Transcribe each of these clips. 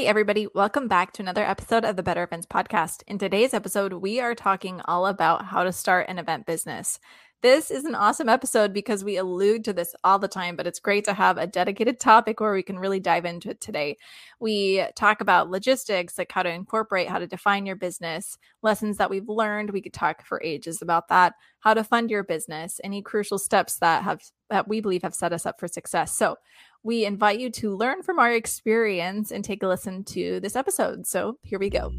Hey, everybody, welcome back to another episode of the Better Events Podcast. In today's episode, we are talking all about how to start an event business. This is an awesome episode because we allude to this all the time, but it's great to have a dedicated topic where we can really dive into it today. We talk about logistics, like how to incorporate, how to define your business, lessons that we've learned. We could talk for ages about that, how to fund your business, any crucial steps that have that we believe have set us up for success. So, we invite you to learn from our experience and take a listen to this episode. So, here we go.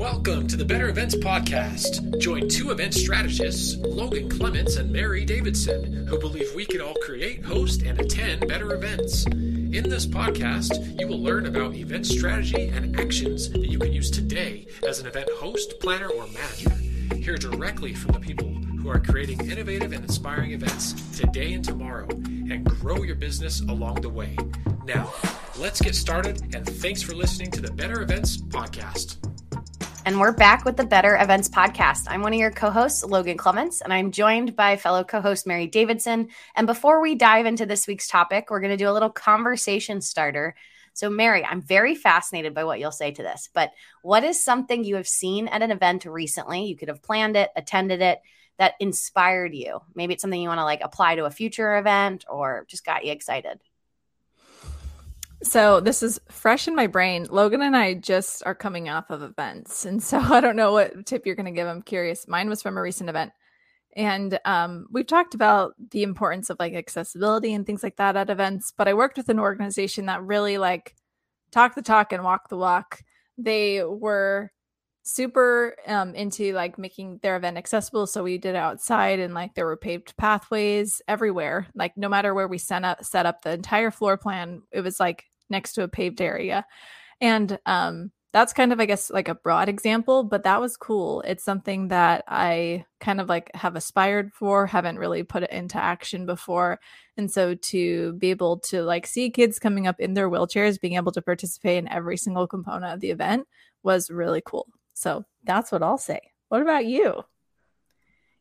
Welcome to the Better Events Podcast. Join two event strategists, Logan Clements and Mary Davidson, who believe we can all create, host, and attend better events. In this podcast, you will learn about event strategy and actions that you can use today as an event host, planner, or manager. Hear directly from the people who are creating innovative and inspiring events today and tomorrow and grow your business along the way. Now, let's get started, and thanks for listening to the Better Events Podcast. And we're back with the Better Events Podcast. I'm one of your co hosts, Logan Clements, and I'm joined by fellow co host Mary Davidson. And before we dive into this week's topic, we're going to do a little conversation starter. So, Mary, I'm very fascinated by what you'll say to this, but what is something you have seen at an event recently? You could have planned it, attended it, that inspired you. Maybe it's something you want to like apply to a future event or just got you excited. So this is fresh in my brain. Logan and I just are coming off of events, and so I don't know what tip you're going to give. I'm curious. Mine was from a recent event, and um, we've talked about the importance of like accessibility and things like that at events. But I worked with an organization that really like talk the talk and walk the walk. They were super um, into like making their event accessible. So we did it outside and like there were paved pathways everywhere. Like no matter where we set up set up the entire floor plan, it was like next to a paved area. And um that's kind of I guess like a broad example, but that was cool. It's something that I kind of like have aspired for, haven't really put it into action before. And so to be able to like see kids coming up in their wheelchairs being able to participate in every single component of the event was really cool. So that's what I'll say. What about you?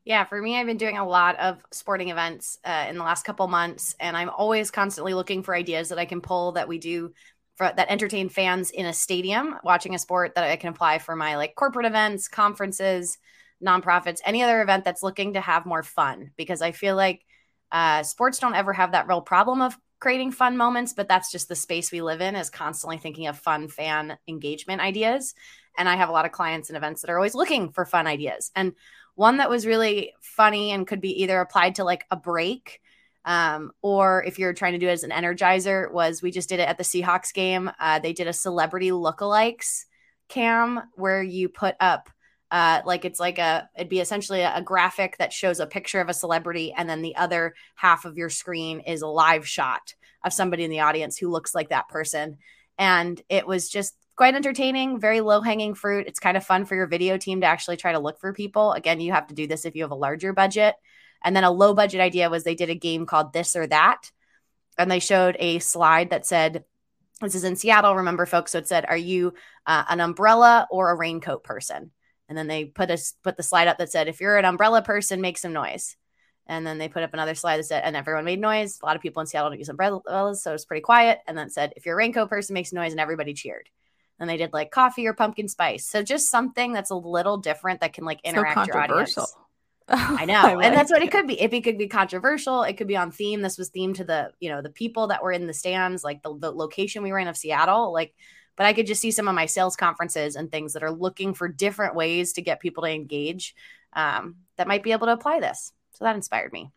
Yeah, for me, I've been doing a lot of sporting events uh, in the last couple months, and I'm always constantly looking for ideas that I can pull that we do for, that entertain fans in a stadium watching a sport that I can apply for my like corporate events, conferences, nonprofits, any other event that's looking to have more fun. Because I feel like uh, sports don't ever have that real problem of creating fun moments, but that's just the space we live in is constantly thinking of fun fan engagement ideas. And I have a lot of clients and events that are always looking for fun ideas. And one that was really funny and could be either applied to like a break um, or if you're trying to do it as an energizer was we just did it at the Seahawks game. Uh, they did a celebrity lookalikes cam where you put up uh, like it's like a it'd be essentially a, a, graphic that shows a picture of a celebrity and then the other half of your screen is a live shot of somebody in the audience who looks like that person and it was just quite entertaining, very low hanging fruit. It's kind of fun for your video team to actually try to look for people. Again, you have to do this if you have a larger budget. And then a low budget idea was they did a game called This or That. And they showed a slide that said, This is in Seattle, remember, folks. So it said, Are you uh, an umbrella or a raincoat person? And then they put a put the slide up that said, If you're an umbrella person, make some noise. And then they put up another slide that said, and everyone made noise. A lot of people in Seattle don't use umbrellas, so it was pretty quiet. And then it said, if you're a raincoat person, makes noise, and everybody cheered and they did like coffee or pumpkin spice. So just something that's a little different that can like interact so your audience. I know. I and that's what it could be. If it could be controversial, it could be on theme. This was themed to the, you know, the people that were in the stands, like the, the location we were in of Seattle. Like, but I could just see some of my sales conferences and things that are looking for different ways to get people to engage um, that might be able to apply this. So that inspired me.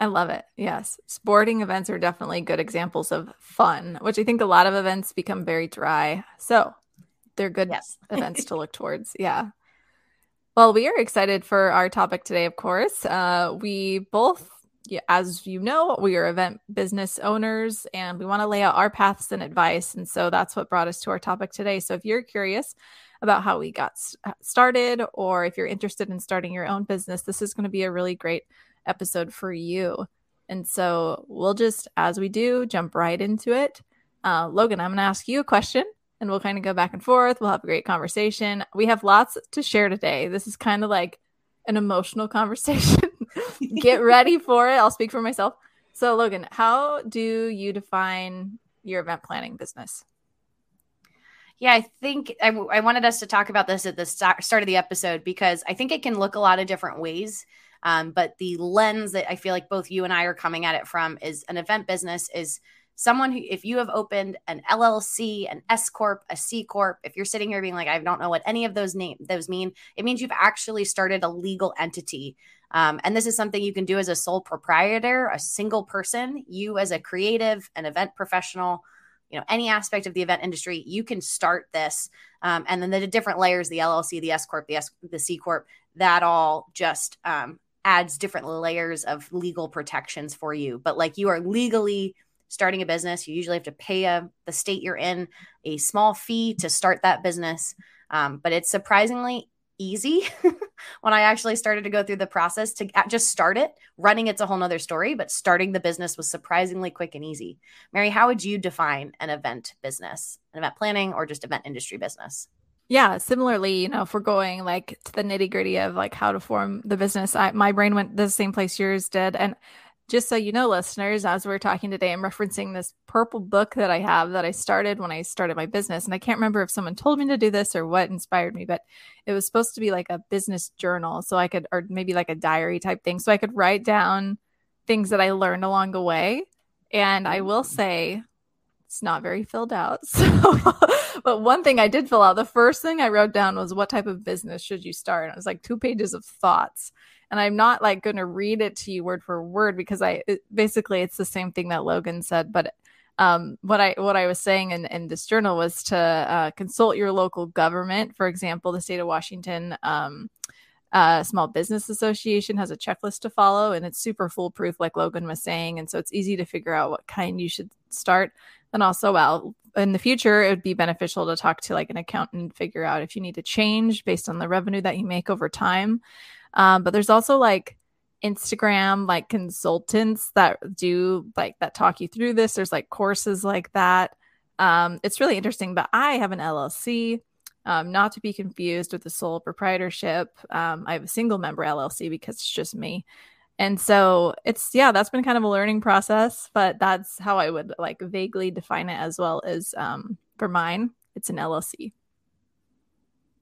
I love it. Yes. Sporting events are definitely good examples of fun, which I think a lot of events become very dry. So they're good yes. events to look towards. Yeah. Well, we are excited for our topic today, of course. Uh, we both, as you know, we are event business owners and we want to lay out our paths and advice. And so that's what brought us to our topic today. So if you're curious about how we got started or if you're interested in starting your own business, this is going to be a really great episode for you. And so we'll just, as we do, jump right into it. Uh, Logan, I'm going to ask you a question and we'll kind of go back and forth. We'll have a great conversation. We have lots to share today. This is kind of like an emotional conversation. Get ready for it. I'll speak for myself. So, Logan, how do you define your event planning business? Yeah, I think I, I wanted us to talk about this at the start of the episode because I think it can look a lot of different ways. Um, but the lens that I feel like both you and I are coming at it from is an event business is someone who, if you have opened an LLC, an S corp, a C corp, if you're sitting here being like, I don't know what any of those name those mean, it means you've actually started a legal entity. Um, and this is something you can do as a sole proprietor, a single person, you as a creative, an event professional, you know, any aspect of the event industry, you can start this. Um, and then the different layers, the LLC, the S corp, the S, the C corp, that all just um, adds different layers of legal protections for you. But like you are legally starting a business, you usually have to pay a, the state you're in a small fee to start that business. Um, but it's surprisingly easy when I actually started to go through the process to just start it. Running it's a whole nother story, but starting the business was surprisingly quick and easy. Mary, how would you define an event business, an event planning, or just event industry business? Yeah, similarly, you know, if we're going like to the nitty gritty of like how to form the business, I, my brain went the same place yours did. And just so you know, listeners, as we're talking today, I'm referencing this purple book that I have that I started when I started my business. And I can't remember if someone told me to do this or what inspired me, but it was supposed to be like a business journal. So I could, or maybe like a diary type thing. So I could write down things that I learned along the way. And I mm. will say, it's not very filled out. So, but one thing I did fill out, the first thing I wrote down was what type of business should you start? And it was like two pages of thoughts. And I'm not like going to read it to you word for word because I it, basically it's the same thing that Logan said. But um, what I what I was saying in, in this journal was to uh, consult your local government. For example, the state of Washington um, uh, Small Business Association has a checklist to follow, and it's super foolproof, like Logan was saying. And so it's easy to figure out what kind you should start. And also, well, in the future, it would be beneficial to talk to like an accountant and figure out if you need to change based on the revenue that you make over time. Um, but there's also like Instagram like consultants that do like that talk you through this. There's like courses like that. Um, it's really interesting. But I have an LLC, um, not to be confused with the sole proprietorship. Um, I have a single member LLC because it's just me. And so it's yeah, that's been kind of a learning process, but that's how I would like vaguely define it as well as um, for mine, it's an LLC.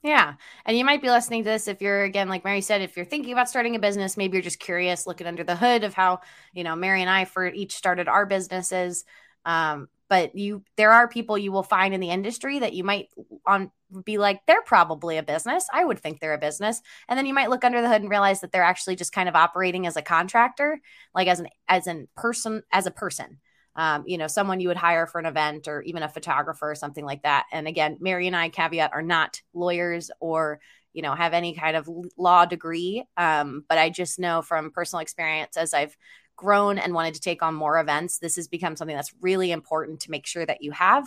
Yeah. And you might be listening to this if you're, again, like Mary said, if you're thinking about starting a business, maybe you're just curious, looking under the hood of how, you know, Mary and I for each started our businesses. Um, but you, there are people you will find in the industry that you might on be like, they're probably a business. I would think they're a business. And then you might look under the hood and realize that they're actually just kind of operating as a contractor, like as an, as an person, as a person um, you know, someone you would hire for an event or even a photographer or something like that. And again, Mary and I, caveat, are not lawyers or, you know, have any kind of law degree. Um, but I just know from personal experience as I've grown and wanted to take on more events, this has become something that's really important to make sure that you have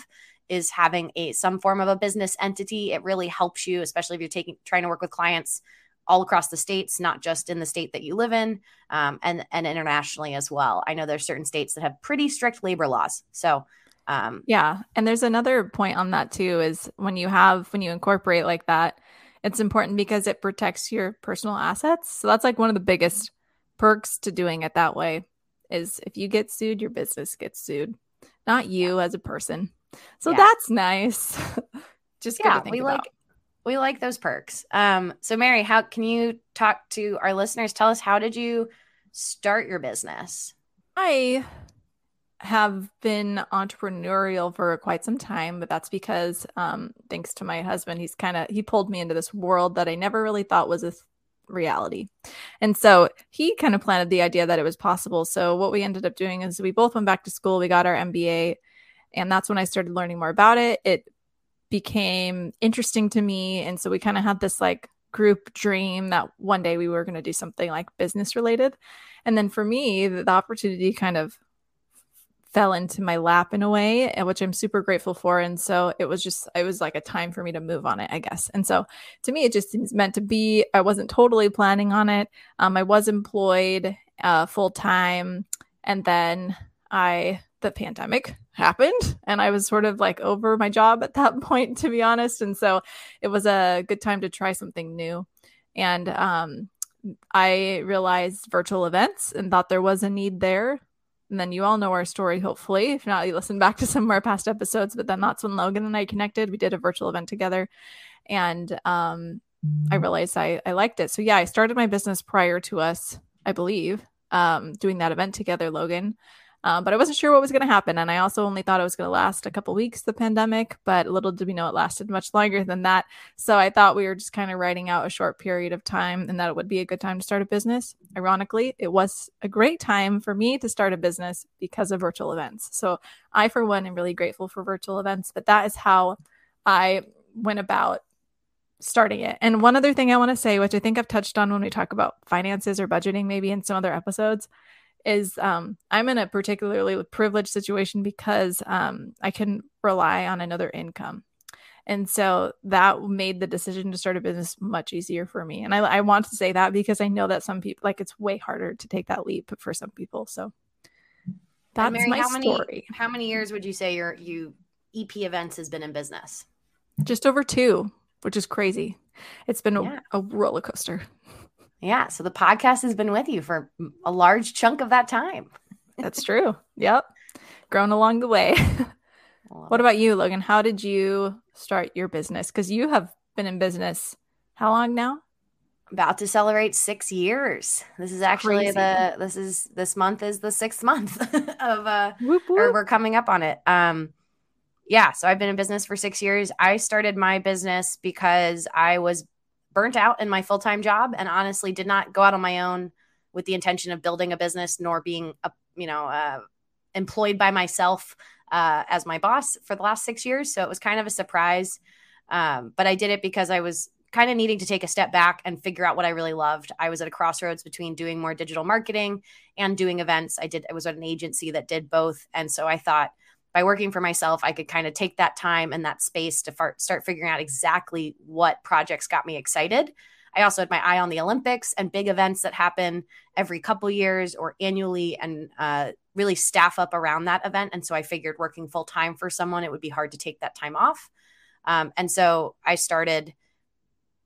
is having a some form of a business entity. It really helps you, especially if you're taking trying to work with clients all across the states, not just in the state that you live in, um, and and internationally as well. I know there's certain states that have pretty strict labor laws. So um, yeah, and there's another point on that too is when you have when you incorporate like that, it's important because it protects your personal assets. So that's like one of the biggest perks to doing it that way is if you get sued, your business gets sued, not you yeah. as a person. So yeah. that's nice. Just yeah, we about. like we like those perks. Um, so Mary, how can you talk to our listeners? Tell us how did you start your business? I have been entrepreneurial for quite some time, but that's because um, thanks to my husband, he's kind of he pulled me into this world that I never really thought was a th- reality. And so he kind of planted the idea that it was possible. So what we ended up doing is we both went back to school, we got our MBA, and that's when I started learning more about it. It became interesting to me. And so we kind of had this like group dream that one day we were going to do something like business related. And then for me, the, the opportunity kind of fell into my lap in a way, which I'm super grateful for. And so it was just, it was like a time for me to move on it, I guess. And so to me, it just seems meant to be. I wasn't totally planning on it. Um, I was employed uh, full time. And then I the pandemic happened and I was sort of like over my job at that point, to be honest. And so it was a good time to try something new. And um, I realized virtual events and thought there was a need there. And then you all know our story, hopefully. If not, you listen back to some of our past episodes. But then that's when Logan and I connected. We did a virtual event together. And um, I realized I, I liked it. So, yeah, I started my business prior to us, I believe, um, doing that event together, Logan. Um, but I wasn't sure what was going to happen. And I also only thought it was going to last a couple weeks, the pandemic, but little did we know it lasted much longer than that. So I thought we were just kind of writing out a short period of time and that it would be a good time to start a business. Ironically, it was a great time for me to start a business because of virtual events. So I, for one, am really grateful for virtual events, but that is how I went about starting it. And one other thing I want to say, which I think I've touched on when we talk about finances or budgeting, maybe in some other episodes, is um, I'm in a particularly privileged situation because um, I can rely on another income. And so that made the decision to start a business much easier for me. And I, I want to say that because I know that some people, like, it's way harder to take that leap for some people. So that's Mary, my how story. Many, how many years would you say your you EP events has been in business? Just over two, which is crazy. It's been yeah. a, a roller coaster. Yeah. So the podcast has been with you for a large chunk of that time. That's true. Yep. Grown along the way. what about you, Logan? How did you start your business? Because you have been in business how long now? About to celebrate six years. This is actually Crazy. the this is this month is the sixth month of uh whoop, whoop. or we're coming up on it. Um yeah, so I've been in business for six years. I started my business because I was burnt out in my full time job and honestly did not go out on my own with the intention of building a business nor being a, you know uh, employed by myself uh, as my boss for the last six years. So it was kind of a surprise. Um, but I did it because I was kind of needing to take a step back and figure out what I really loved. I was at a crossroads between doing more digital marketing and doing events. I did, I was at an agency that did both. And so I thought, by working for myself, I could kind of take that time and that space to fart, start figuring out exactly what projects got me excited. I also had my eye on the Olympics and big events that happen every couple years or annually, and uh, really staff up around that event. And so I figured working full time for someone, it would be hard to take that time off. Um, and so I started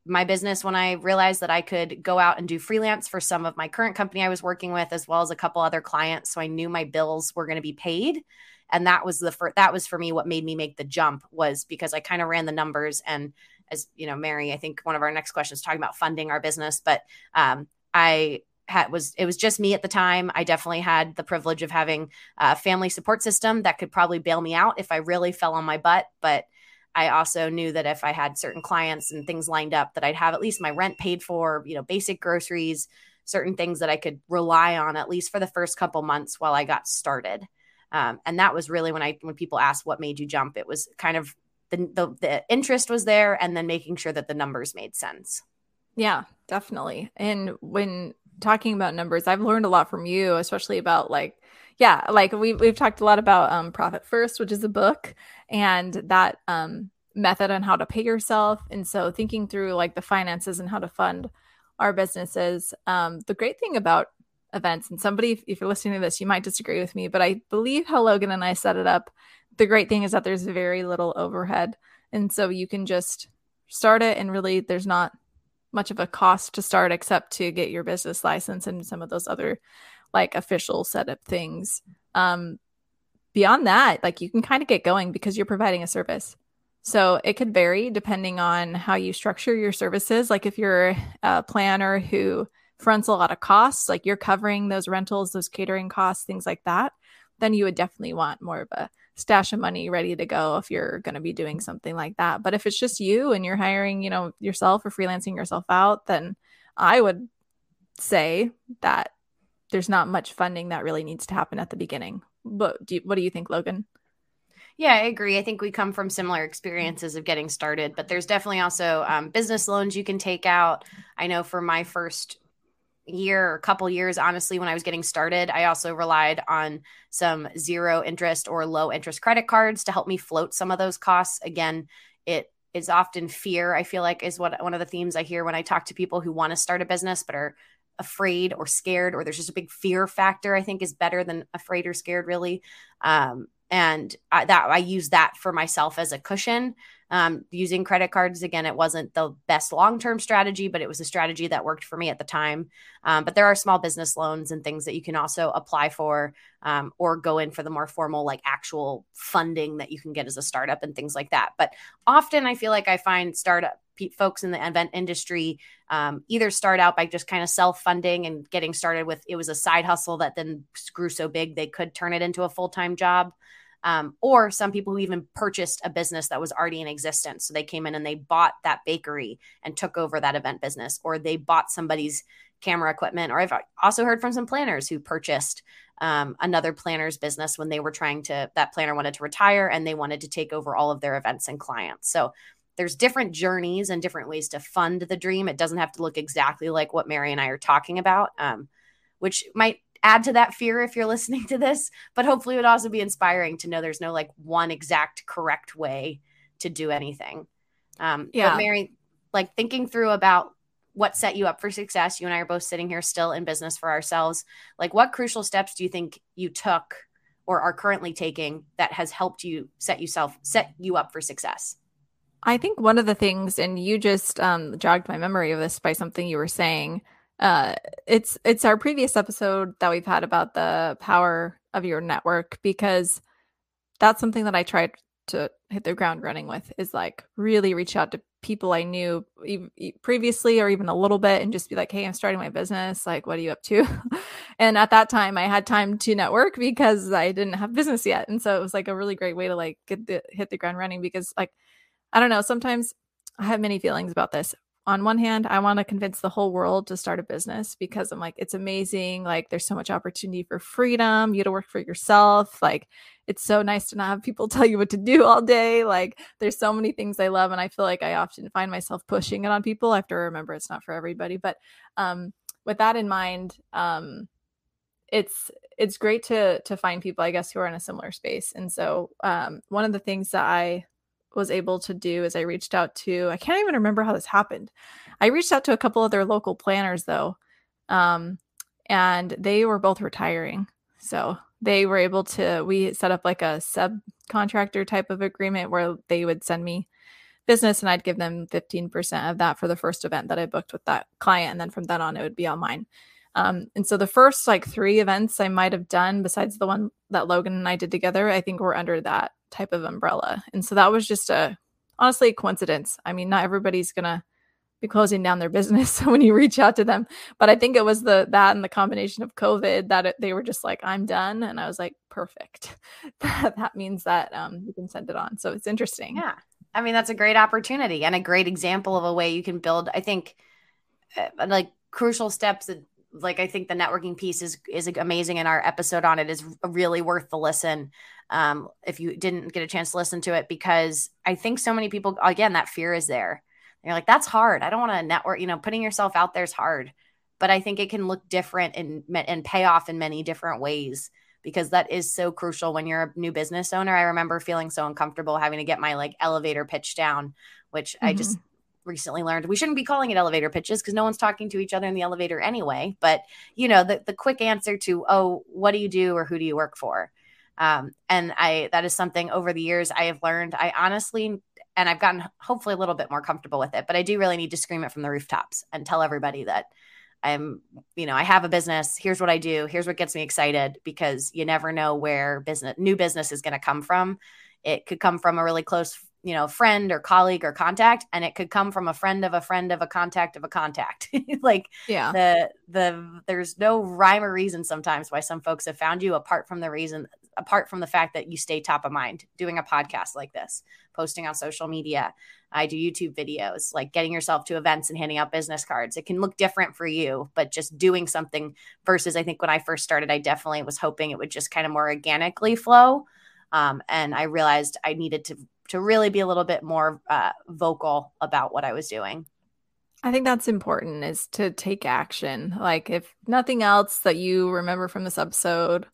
my business when I realized that I could go out and do freelance for some of my current company I was working with, as well as a couple other clients. So I knew my bills were going to be paid and that was the for that was for me what made me make the jump was because I kind of ran the numbers and as you know Mary I think one of our next questions talking about funding our business but um, I had was it was just me at the time I definitely had the privilege of having a family support system that could probably bail me out if I really fell on my butt but I also knew that if I had certain clients and things lined up that I'd have at least my rent paid for you know basic groceries certain things that I could rely on at least for the first couple months while I got started. Um, and that was really when I when people asked what made you jump, it was kind of the, the the interest was there, and then making sure that the numbers made sense. Yeah, definitely. And when talking about numbers, I've learned a lot from you, especially about like yeah, like we we've talked a lot about um, Profit First, which is a book, and that um, method on how to pay yourself. And so thinking through like the finances and how to fund our businesses. Um, the great thing about events. And somebody, if you're listening to this, you might disagree with me, but I believe how Logan and I set it up. The great thing is that there's very little overhead. And so you can just start it, and really, there's not much of a cost to start except to get your business license and some of those other like official setup things. Um, beyond that, like you can kind of get going because you're providing a service. So it could vary depending on how you structure your services. Like if you're a planner who fronts a lot of costs, like you're covering those rentals, those catering costs, things like that, then you would definitely want more of a stash of money ready to go if you're going to be doing something like that. But if it's just you and you're hiring, you know, yourself or freelancing yourself out, then I would say that there's not much funding that really needs to happen at the beginning. But do you, what do you think, Logan? Yeah, I agree. I think we come from similar experiences of getting started, but there's definitely also um, business loans you can take out. I know for my first year or couple years honestly when i was getting started i also relied on some zero interest or low interest credit cards to help me float some of those costs. Again it is often fear i feel like is what one of the themes i hear when i talk to people who want to start a business but are afraid or scared or there's just a big fear factor i think is better than afraid or scared really. Um, and I, that I use that for myself as a cushion. Um, using credit cards again, it wasn't the best long term strategy, but it was a strategy that worked for me at the time. Um, but there are small business loans and things that you can also apply for, um, or go in for the more formal, like actual funding that you can get as a startup and things like that. But often, I feel like I find startup folks in the event industry um, either start out by just kind of self funding and getting started with it was a side hustle that then grew so big they could turn it into a full time job. Um, or some people who even purchased a business that was already in existence. So they came in and they bought that bakery and took over that event business, or they bought somebody's camera equipment. Or I've also heard from some planners who purchased um, another planner's business when they were trying to, that planner wanted to retire and they wanted to take over all of their events and clients. So there's different journeys and different ways to fund the dream. It doesn't have to look exactly like what Mary and I are talking about, um, which might add to that fear if you're listening to this, but hopefully it would also be inspiring to know there's no like one exact correct way to do anything. Um, yeah. But Mary, like thinking through about what set you up for success, you and I are both sitting here still in business for ourselves. Like, what crucial steps do you think you took or are currently taking that has helped you set yourself set you up for success? I think one of the things, and you just um, jogged my memory of this by something you were saying, uh it's it's our previous episode that we've had about the power of your network because that's something that I tried to hit the ground running with is like really reach out to people I knew previously or even a little bit and just be like, hey, I'm starting my business. Like, what are you up to? and at that time, I had time to network because I didn't have business yet. And so it was like a really great way to like get the hit the ground running because like, I don't know, sometimes I have many feelings about this on one hand, I want to convince the whole world to start a business because I'm like, it's amazing. Like, there's so much opportunity for freedom. You to work for yourself. Like, it's so nice to not have people tell you what to do all day. Like, there's so many things I love. And I feel like I often find myself pushing it on people. I have to remember it's not for everybody. But um, with that in mind, um, it's it's great to to find people, I guess, who are in a similar space. And so um, one of the things that I was able to do is I reached out to I can't even remember how this happened. I reached out to a couple other local planners though. Um, and they were both retiring. So they were able to we set up like a subcontractor type of agreement where they would send me business and I'd give them 15% of that for the first event that I booked with that client and then from then on it would be all mine. Um, and so the first like three events I might have done besides the one that Logan and I did together, I think were under that type of umbrella. And so that was just a honestly a coincidence. I mean, not everybody's gonna be closing down their business when you reach out to them, but I think it was the that and the combination of COVID that it, they were just like, "I'm done," and I was like, "Perfect." that that means that um, you can send it on. So it's interesting. Yeah, I mean that's a great opportunity and a great example of a way you can build. I think uh, like crucial steps that like I think the networking piece is is amazing, and our episode on it is really worth the listen. Um, if you didn't get a chance to listen to it, because I think so many people again that fear is there. You're like, that's hard. I don't want to network. You know, putting yourself out there is hard, but I think it can look different and and pay off in many different ways because that is so crucial when you're a new business owner. I remember feeling so uncomfortable having to get my like elevator pitch down, which mm-hmm. I just mm-hmm recently learned we shouldn't be calling it elevator pitches because no one's talking to each other in the elevator anyway. But you know, the the quick answer to oh, what do you do or who do you work for? Um, and I that is something over the years I have learned. I honestly and I've gotten hopefully a little bit more comfortable with it, but I do really need to scream it from the rooftops and tell everybody that I'm, you know, I have a business. Here's what I do. Here's what gets me excited because you never know where business, new business is going to come from. It could come from a really close you know friend or colleague or contact and it could come from a friend of a friend of a contact of a contact. Like yeah. the the there's no rhyme or reason sometimes why some folks have found you apart from the reason apart from the fact that you stay top of mind doing a podcast like this posting on social media. I do youtube videos like getting yourself to events and handing out business cards. It can look different for you but just doing something versus i think when i first started i definitely was hoping it would just kind of more organically flow. Um, and I realized I needed to to really be a little bit more uh, vocal about what I was doing. I think that's important is to take action. Like if nothing else that you remember from this episode,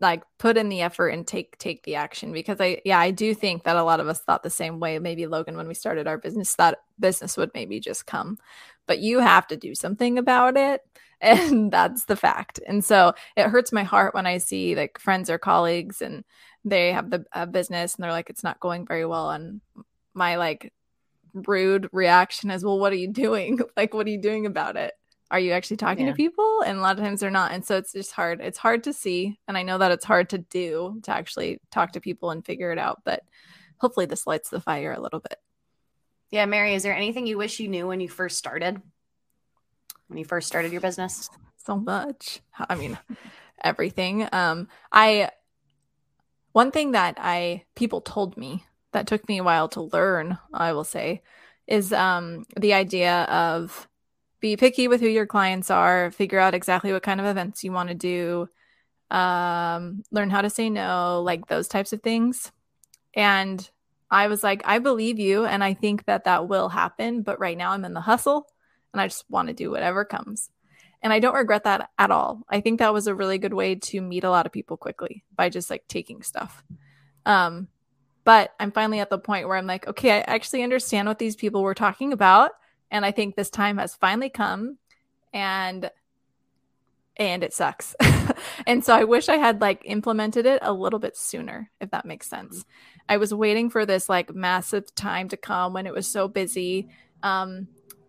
like put in the effort and take take the action because I yeah, I do think that a lot of us thought the same way. Maybe Logan when we started our business that business would maybe just come. But you have to do something about it and that's the fact. And so it hurts my heart when I see like friends or colleagues and they have the a business and they're like it's not going very well. And my like rude reaction is well what are you doing? Like what are you doing about it? Are you actually talking yeah. to people? And a lot of times they're not. And so it's just hard. It's hard to see. And i know that it's hard to do to actually talk to people and figure it out but hopefully this lights the fire a little bit. Yeah mary is there anything you wish you knew when you first started? When you first started your business? So much. I mean everything. Um i one thing that i people told me that took me a while to learn i will say is um the idea of be picky with who your clients are, figure out exactly what kind of events you want to do, um, learn how to say no, like those types of things. And I was like, I believe you, and I think that that will happen. But right now, I'm in the hustle, and I just want to do whatever comes. And I don't regret that at all. I think that was a really good way to meet a lot of people quickly by just like taking stuff. Um, but I'm finally at the point where I'm like, okay, I actually understand what these people were talking about and I think this time has finally come and and it sucks. and so I wish I had like implemented it a little bit sooner, if that makes sense. I was waiting for this like massive time to come when it was so busy. Um,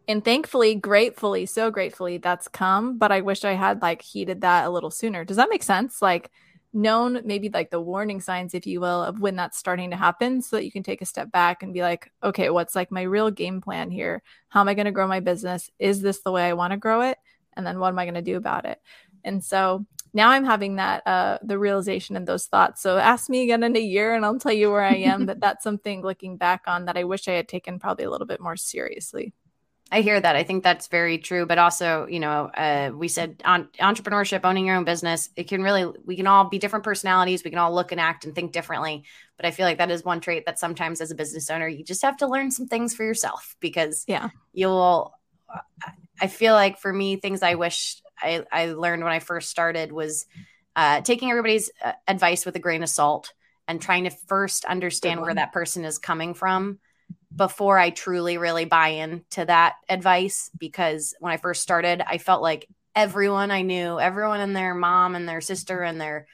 and thankfully, gratefully, so gratefully, that's come. But I wish I had like heeded that a little sooner. Does that make sense? Like, known maybe like the warning signs if you will of when that's starting to happen so that you can take a step back and be like okay what's like my real game plan here how am i going to grow my business is this the way i want to grow it and then what am i going to do about it and so now i'm having that uh the realization and those thoughts so ask me again in a year and i'll tell you where i am but that's something looking back on that i wish i had taken probably a little bit more seriously I hear that. I think that's very true. But also, you know, uh, we said on entrepreneurship, owning your own business, it can really, we can all be different personalities. We can all look and act and think differently. But I feel like that is one trait that sometimes as a business owner, you just have to learn some things for yourself because yeah, you'll, I feel like for me, things I wish I, I learned when I first started was uh, taking everybody's uh, advice with a grain of salt and trying to first understand where that person is coming from before I truly really buy into that advice because when I first started, I felt like everyone I knew, everyone and their mom and their sister and their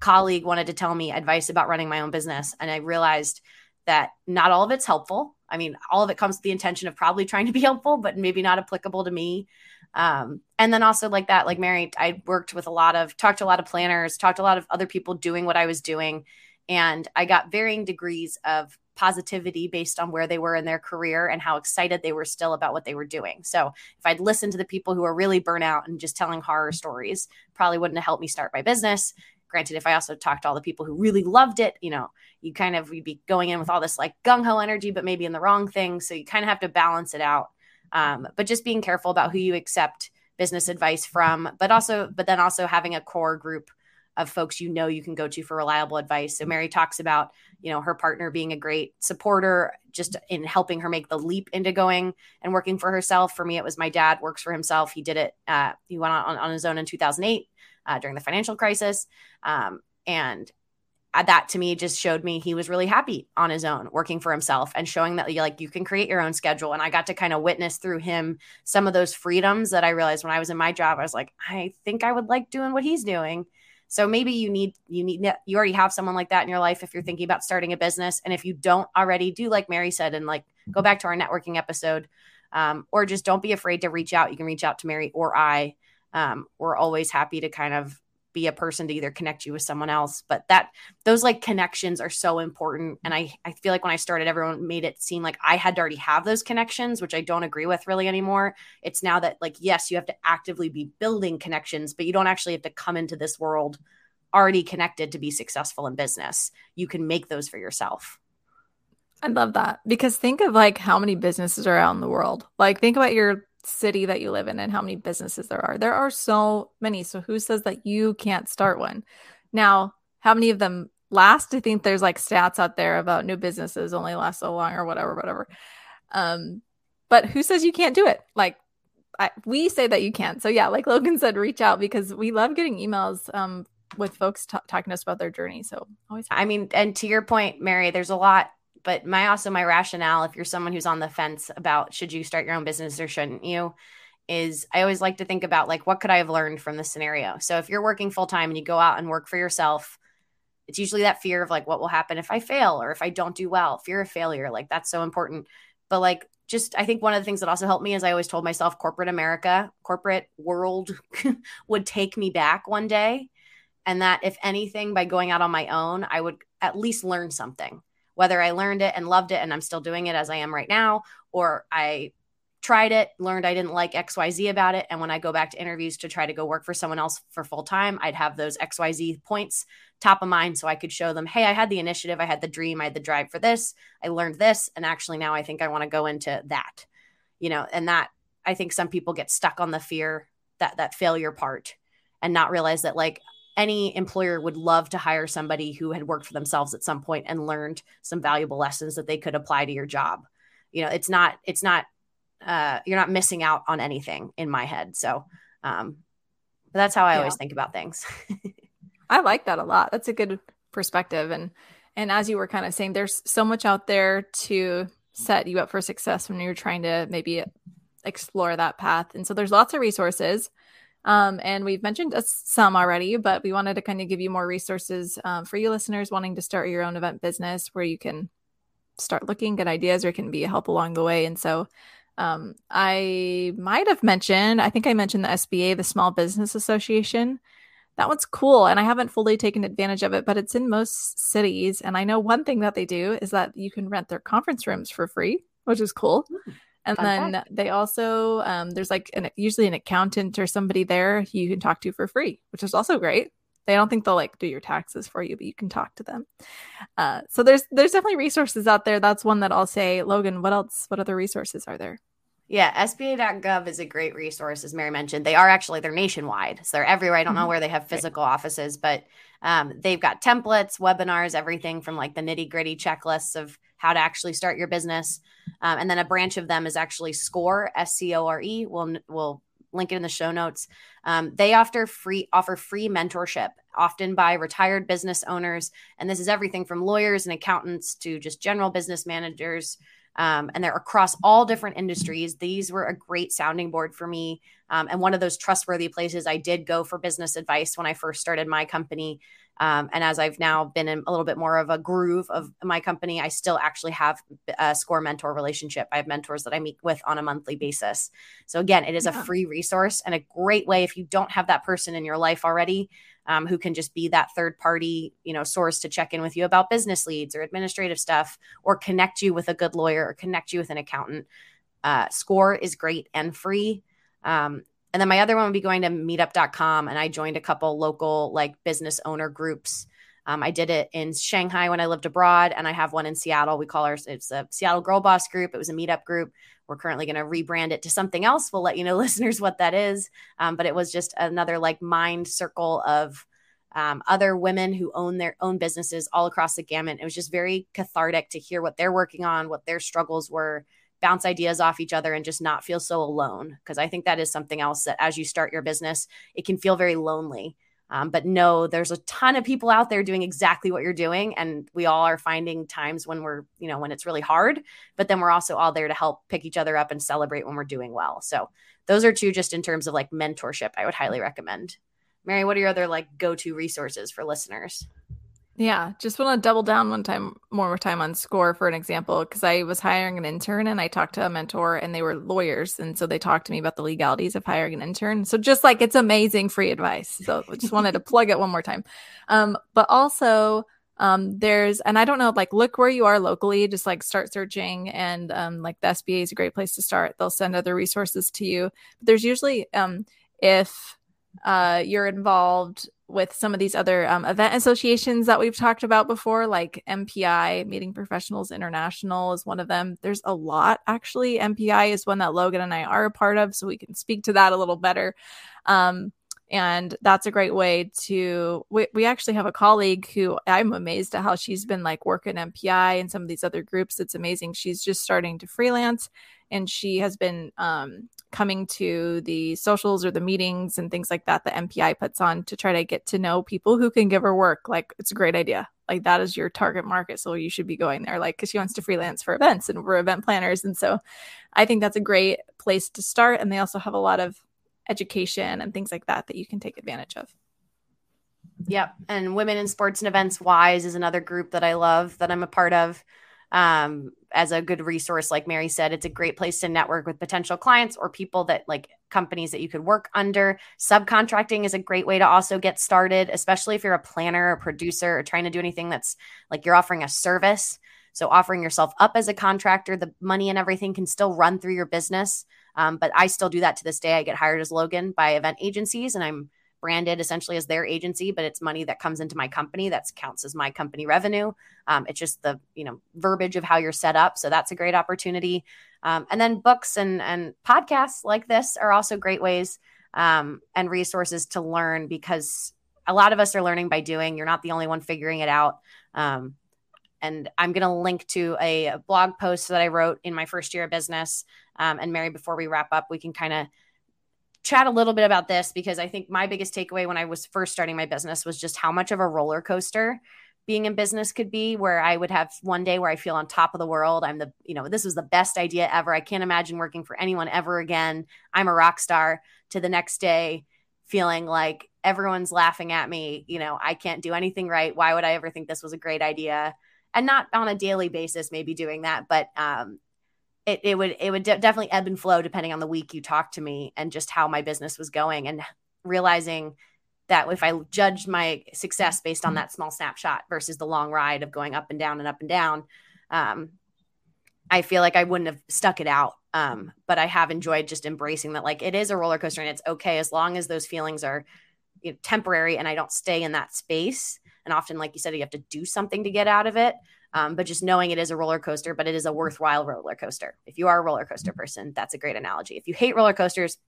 colleague wanted to tell me advice about running my own business. And I realized that not all of it's helpful. I mean, all of it comes with the intention of probably trying to be helpful, but maybe not applicable to me. Um, and then also like that, like Mary, I worked with a lot of, talked to a lot of planners, talked to a lot of other people doing what I was doing. And I got varying degrees of positivity based on where they were in their career and how excited they were still about what they were doing. So if I'd listened to the people who are really burnout and just telling horror stories, probably wouldn't have helped me start my business. Granted, if I also talked to all the people who really loved it, you know, you kind of you'd be going in with all this like gung ho energy, but maybe in the wrong thing. So you kind of have to balance it out. Um, but just being careful about who you accept business advice from, but also, but then also having a core group of folks you know you can go to for reliable advice. So Mary talks about, you know, her partner being a great supporter just in helping her make the leap into going and working for herself. For me, it was my dad works for himself. He did it. Uh, he went on, on his own in 2008 uh, during the financial crisis. Um, and uh, that to me just showed me he was really happy on his own working for himself and showing that like you can create your own schedule and i got to kind of witness through him some of those freedoms that i realized when i was in my job i was like i think i would like doing what he's doing so maybe you need you need you already have someone like that in your life if you're thinking about starting a business, and if you don't already, do like Mary said, and like go back to our networking episode, um, or just don't be afraid to reach out. You can reach out to Mary or I. Um, we're always happy to kind of be a person to either connect you with someone else but that those like connections are so important. And i i feel like when i started everyone made it seem like i had to already have those connections which i don't agree with really anymore. It's now that like yes you have to actively be building connections but you don't actually have to come into this world already connected to be successful in business. You can make those for yourself. I love that. Because think of like how many businesses are out in the world. Like think about your city that you live in and how many businesses there are. There are so many. So who says that you can't start one? Now, how many of them last? I think there's like stats out there about new businesses only last so long or whatever, whatever. Um, but who says you can't do it? Like I, we say that you can. So yeah, like Logan said, reach out because we love getting emails um, with folks t- talking to us about their journey. So always. I mean, and to your point, Mary, there's a lot but my also my rationale if you're someone who's on the fence about should you start your own business or shouldn't you is I always like to think about like what could I have learned from this scenario. So if you're working full time and you go out and work for yourself, it's usually that fear of like what will happen if I fail or if I don't do well, fear of failure. Like that's so important. But like just I think one of the things that also helped me is I always told myself corporate America, corporate world would take me back one day. And that if anything, by going out on my own, I would at least learn something. Whether I learned it and loved it and I'm still doing it as I am right now, or I tried it, learned I didn't like XYZ about it. And when I go back to interviews to try to go work for someone else for full time, I'd have those XYZ points top of mind so I could show them, hey, I had the initiative, I had the dream, I had the drive for this, I learned this. And actually, now I think I want to go into that, you know, and that I think some people get stuck on the fear that that failure part and not realize that like any employer would love to hire somebody who had worked for themselves at some point and learned some valuable lessons that they could apply to your job you know it's not it's not uh, you're not missing out on anything in my head. So um, that's how I yeah. always think about things. I like that a lot. That's a good perspective. And and as you were kind of saying, there's so much out there to set you up for success when you're trying to maybe explore that path. And so there's lots of resources. Um, and we've mentioned some already, but we wanted to kind of give you more resources um, for you listeners wanting to start your own event business where you can start looking, get ideas, or can be a help along the way. And so um, I might have mentioned, I think I mentioned the SBA, the Small Business Association. That one's cool. And I haven't fully taken advantage of it, but it's in most cities. And I know one thing that they do is that you can rent their conference rooms for free, which is cool. Hmm. And then they also, um, there's like an, usually an accountant or somebody there you can talk to for free, which is also great. They don't think they'll like do your taxes for you, but you can talk to them. Uh, so there's there's definitely resources out there. That's one that I'll say. Logan, what else? What other resources are there? Yeah, SBA.gov is a great resource, as Mary mentioned. They are actually they're nationwide, so they're everywhere. I don't know mm-hmm. where they have physical right. offices, but um, they've got templates, webinars, everything from like the nitty gritty checklists of how to actually start your business. Um, and then a branch of them is actually Score, S C O R E. We'll we'll link it in the show notes. Um, they offer free offer free mentorship, often by retired business owners, and this is everything from lawyers and accountants to just general business managers um, and they're across all different industries. These were a great sounding board for me. Um, and one of those trustworthy places I did go for business advice when I first started my company. Um, and as I've now been in a little bit more of a groove of my company, I still actually have a score mentor relationship. I have mentors that I meet with on a monthly basis. So, again, it is yeah. a free resource and a great way if you don't have that person in your life already um, who can just be that third party, you know, source to check in with you about business leads or administrative stuff, or connect you with a good lawyer or connect you with an accountant. Uh, Score is great and free. Um, and then my other one would be going to meetup.com. And I joined a couple local like business owner groups. Um, I did it in Shanghai when I lived abroad, and I have one in Seattle. We call ours it's a Seattle Girl Boss group. It was a meetup group. We're currently going to rebrand it to something else. We'll let you know, listeners, what that is. Um, but it was just another like mind circle of um, other women who own their own businesses all across the gamut. It was just very cathartic to hear what they're working on, what their struggles were, bounce ideas off each other, and just not feel so alone. Because I think that is something else that as you start your business, it can feel very lonely. Um, but no, there's a ton of people out there doing exactly what you're doing. And we all are finding times when we're, you know, when it's really hard, but then we're also all there to help pick each other up and celebrate when we're doing well. So those are two just in terms of like mentorship, I would highly recommend. Mary, what are your other like go to resources for listeners? Yeah, just want to double down one time more time on score for an example because I was hiring an intern and I talked to a mentor and they were lawyers and so they talked to me about the legalities of hiring an intern. So just like it's amazing free advice. So just wanted to plug it one more time. Um, but also um, there's and I don't know like look where you are locally. Just like start searching and um, like the SBA is a great place to start. They'll send other resources to you. But there's usually um, if uh, you're involved with some of these other um, event associations that we've talked about before, like MPI, Meeting Professionals International, is one of them. There's a lot actually. MPI is one that Logan and I are a part of, so we can speak to that a little better. Um, and that's a great way to. We, we actually have a colleague who I'm amazed at how she's been like working MPI and some of these other groups. It's amazing. She's just starting to freelance and she has been um, coming to the socials or the meetings and things like that the MPI puts on to try to get to know people who can give her work. Like it's a great idea. Like that is your target market, so you should be going there. Like because she wants to freelance for events and we're event planners, and so I think that's a great place to start. And they also have a lot of education and things like that that you can take advantage of. Yep. And Women in Sports and Events Wise is another group that I love that I'm a part of. Um, as a good resource, like Mary said, it's a great place to network with potential clients or people that like companies that you could work under. Subcontracting is a great way to also get started, especially if you're a planner, a producer, or trying to do anything that's like you're offering a service. So, offering yourself up as a contractor, the money and everything can still run through your business. Um, but I still do that to this day. I get hired as Logan by event agencies and I'm branded essentially as their agency, but it's money that comes into my company that counts as my company revenue. Um, it's just the you know verbiage of how you're set up, so that's a great opportunity. Um, and then books and and podcasts like this are also great ways um, and resources to learn because a lot of us are learning by doing. You're not the only one figuring it out. Um, and I'm going to link to a, blog post that I wrote in my first year of business. Um, and Mary, before we wrap up, we can kind of chat a little bit about this because I think my biggest takeaway when I was first starting my business was just how much of a roller coaster being in business could be where I would have one day where I feel on top of the world. I'm the, you know, this was the best idea ever. I can't imagine working for anyone ever again. I'm a rock star to the next day feeling like everyone's laughing at me. You know, I can't do anything right. Why would I ever think this was a great idea? And not on a daily basis, maybe doing that, but um, it, it would it would de- definitely ebb and flow depending on the week you talked to me and just how my business was going and realizing that if I judged my success based on that small snapshot versus the long ride of going up and down and up and down, um, I feel like I wouldn't have stuck it out. Um, but I have enjoyed just embracing that, like it is a roller coaster and it's okay as long as those feelings are you know, temporary and I don't stay in that space. And often, like you said, you have to do something to get out of it. Um, but just knowing it is a roller coaster, but it is a worthwhile roller coaster. If you are a roller coaster person, that's a great analogy. If you hate roller coasters,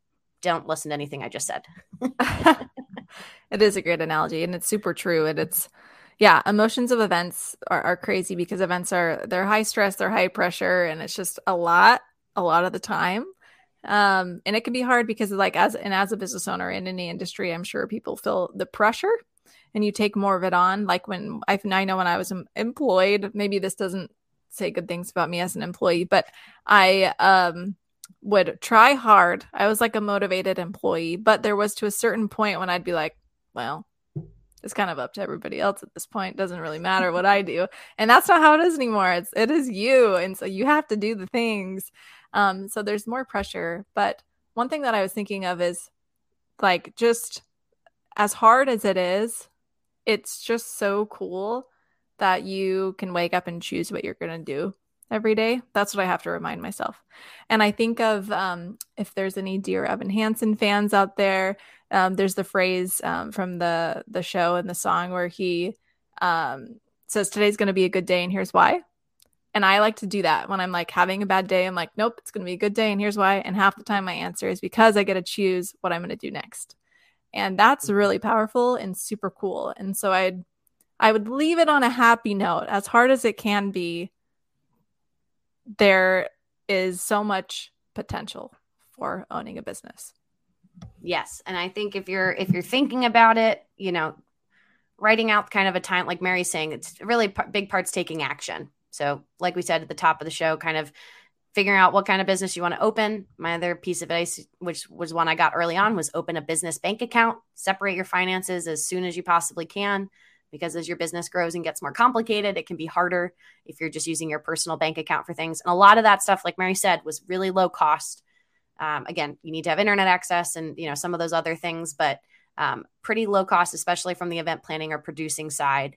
don't listen to anything I just said. it is a great analogy and it's super true. And it's, yeah, emotions of events are, are crazy because events are, they're high stress, they're high pressure, and it's just a lot, a lot of the time. Um, and it can be hard because like as and as a business owner in any industry, I'm sure people feel the pressure and you take more of it on. Like when I, I know when I was employed, maybe this doesn't say good things about me as an employee, but I um, would try hard. I was like a motivated employee, but there was to a certain point when I'd be like, well, it's kind of up to everybody else at this point. Doesn't really matter what I do. And that's not how it is anymore. It's it is you. And so you have to do the things. Um, so there's more pressure. But one thing that I was thinking of is like just as hard as it is, it's just so cool that you can wake up and choose what you're going to do every day. That's what I have to remind myself. And I think of um, if there's any Dear Evan Hansen fans out there, um, there's the phrase um, from the the show and the song where he um, says today's going to be a good day and here's why. And I like to do that when I'm like having a bad day. I'm like, nope, it's going to be a good day and here's why. And half the time my answer is because I get to choose what I'm going to do next and that's mm-hmm. really powerful and super cool. And so i'd i would leave it on a happy note. As hard as it can be there is so much potential for owning a business. Yes. And i think if you're if you're thinking about it you know writing out kind of a time like mary's saying it's really p- big parts taking action. So like we said at the top of the show kind of figuring out what kind of business you want to open. My other piece of advice, which was one I got early on, was open a business bank account, separate your finances as soon as you possibly can. Because as your business grows and gets more complicated, it can be harder if you're just using your personal bank account for things. And a lot of that stuff, like Mary said, was really low cost. Um, again, you need to have internet access and you know some of those other things, but um, pretty low cost, especially from the event planning or producing side.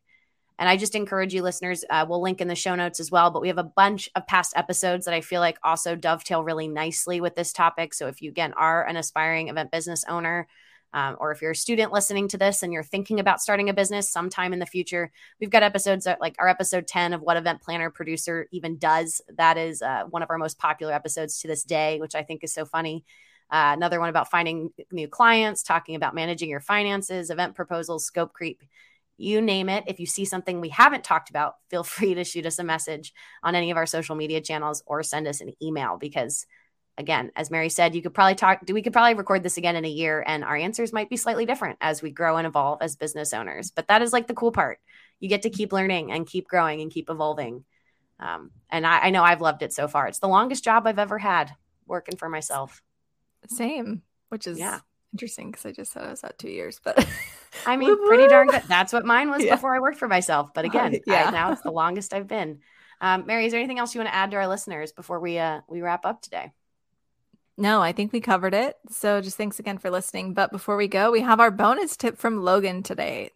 And I just encourage you, listeners, uh, we'll link in the show notes as well. But we have a bunch of past episodes that I feel like also dovetail really nicely with this topic. So if you, again, are an aspiring event business owner, um, or if you're a student listening to this and you're thinking about starting a business sometime in the future, we've got episodes that, like our episode 10 of What Event Planner Producer Even Does. That is uh, one of our most popular episodes to this day, which I think is so funny. Uh, another one about finding new clients, talking about managing your finances, event proposals, scope creep you name it. If you see something we haven't talked about, feel free to shoot us a message on any of our social media channels or send us an email because again, as Mary said, you could probably talk we could probably record this again in a year and our answers might be slightly different as we grow and evolve as business owners. But that is like the cool part. You get to keep learning and keep growing and keep evolving. Um, and I, I know I've loved it so far. It's the longest job I've ever had working for myself. Same, which is yeah interesting because I just said I was at two years, but I mean, pretty darn good. That's what mine was Yeah. before I worked for myself. But again, Yeah. I, now it's the longest I've been. Um, Mary, is there anything else you want to add to our listeners before we uh, we wrap up today? No, I think we covered it. So just thanks again for listening. But before we go, we have our bonus tip from Logan today.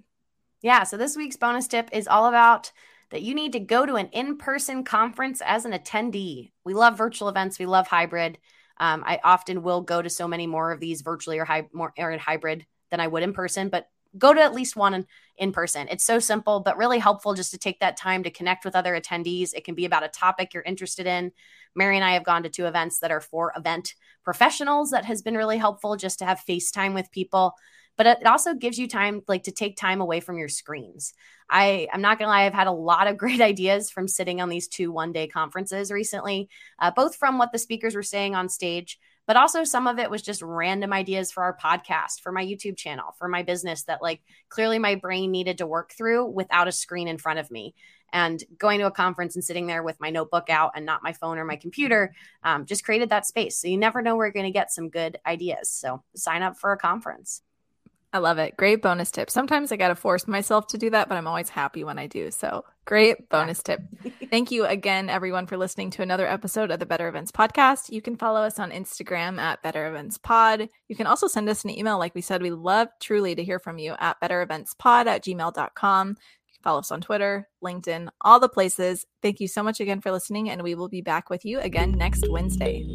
Yeah. So this week's bonus tip is all about that you need to go to an in person conference as an attendee. We love virtual events, we love hybrid. Um, I often will go to so many more of these virtually or, hy- more, or hybrid than I would in person, but go to at least one in, person. It's so simple, but really helpful just to take that time to connect with other attendees. It can be about a topic you're interested in. Mary and I have gone to two events that are for event professionals that has been really helpful just to have FaceTime with people. But it also gives you time like to take time away from your screens. I I'm not gonna lie, I've had a lot of great ideas from sitting on these two one day conferences recently, uh, both from what the speakers were saying on stage, but also some of it was just random ideas for our podcast, for my YouTube channel, for my business that like clearly my brain needed to work through without a screen in front of me. And going to a conference and sitting there with my notebook out and not my phone or my computer um, just created that space. So you never know where you're going to get some good ideas. So sign up for a conference. I love it. Great bonus tip. Sometimes I got to force myself to do that, but I'm always happy when I do. So great bonus tip. Thank you again, everyone, for listening to another episode of the Better Events Podcast. You can follow us on Instagram at Better Events Pod. You can also send us an email. Like we said, we love truly to hear from you at bettereventspod at gmail.com. You can follow us on Twitter, LinkedIn, all the places. Thank you so much again for listening, and we will be back with you again next Wednesday.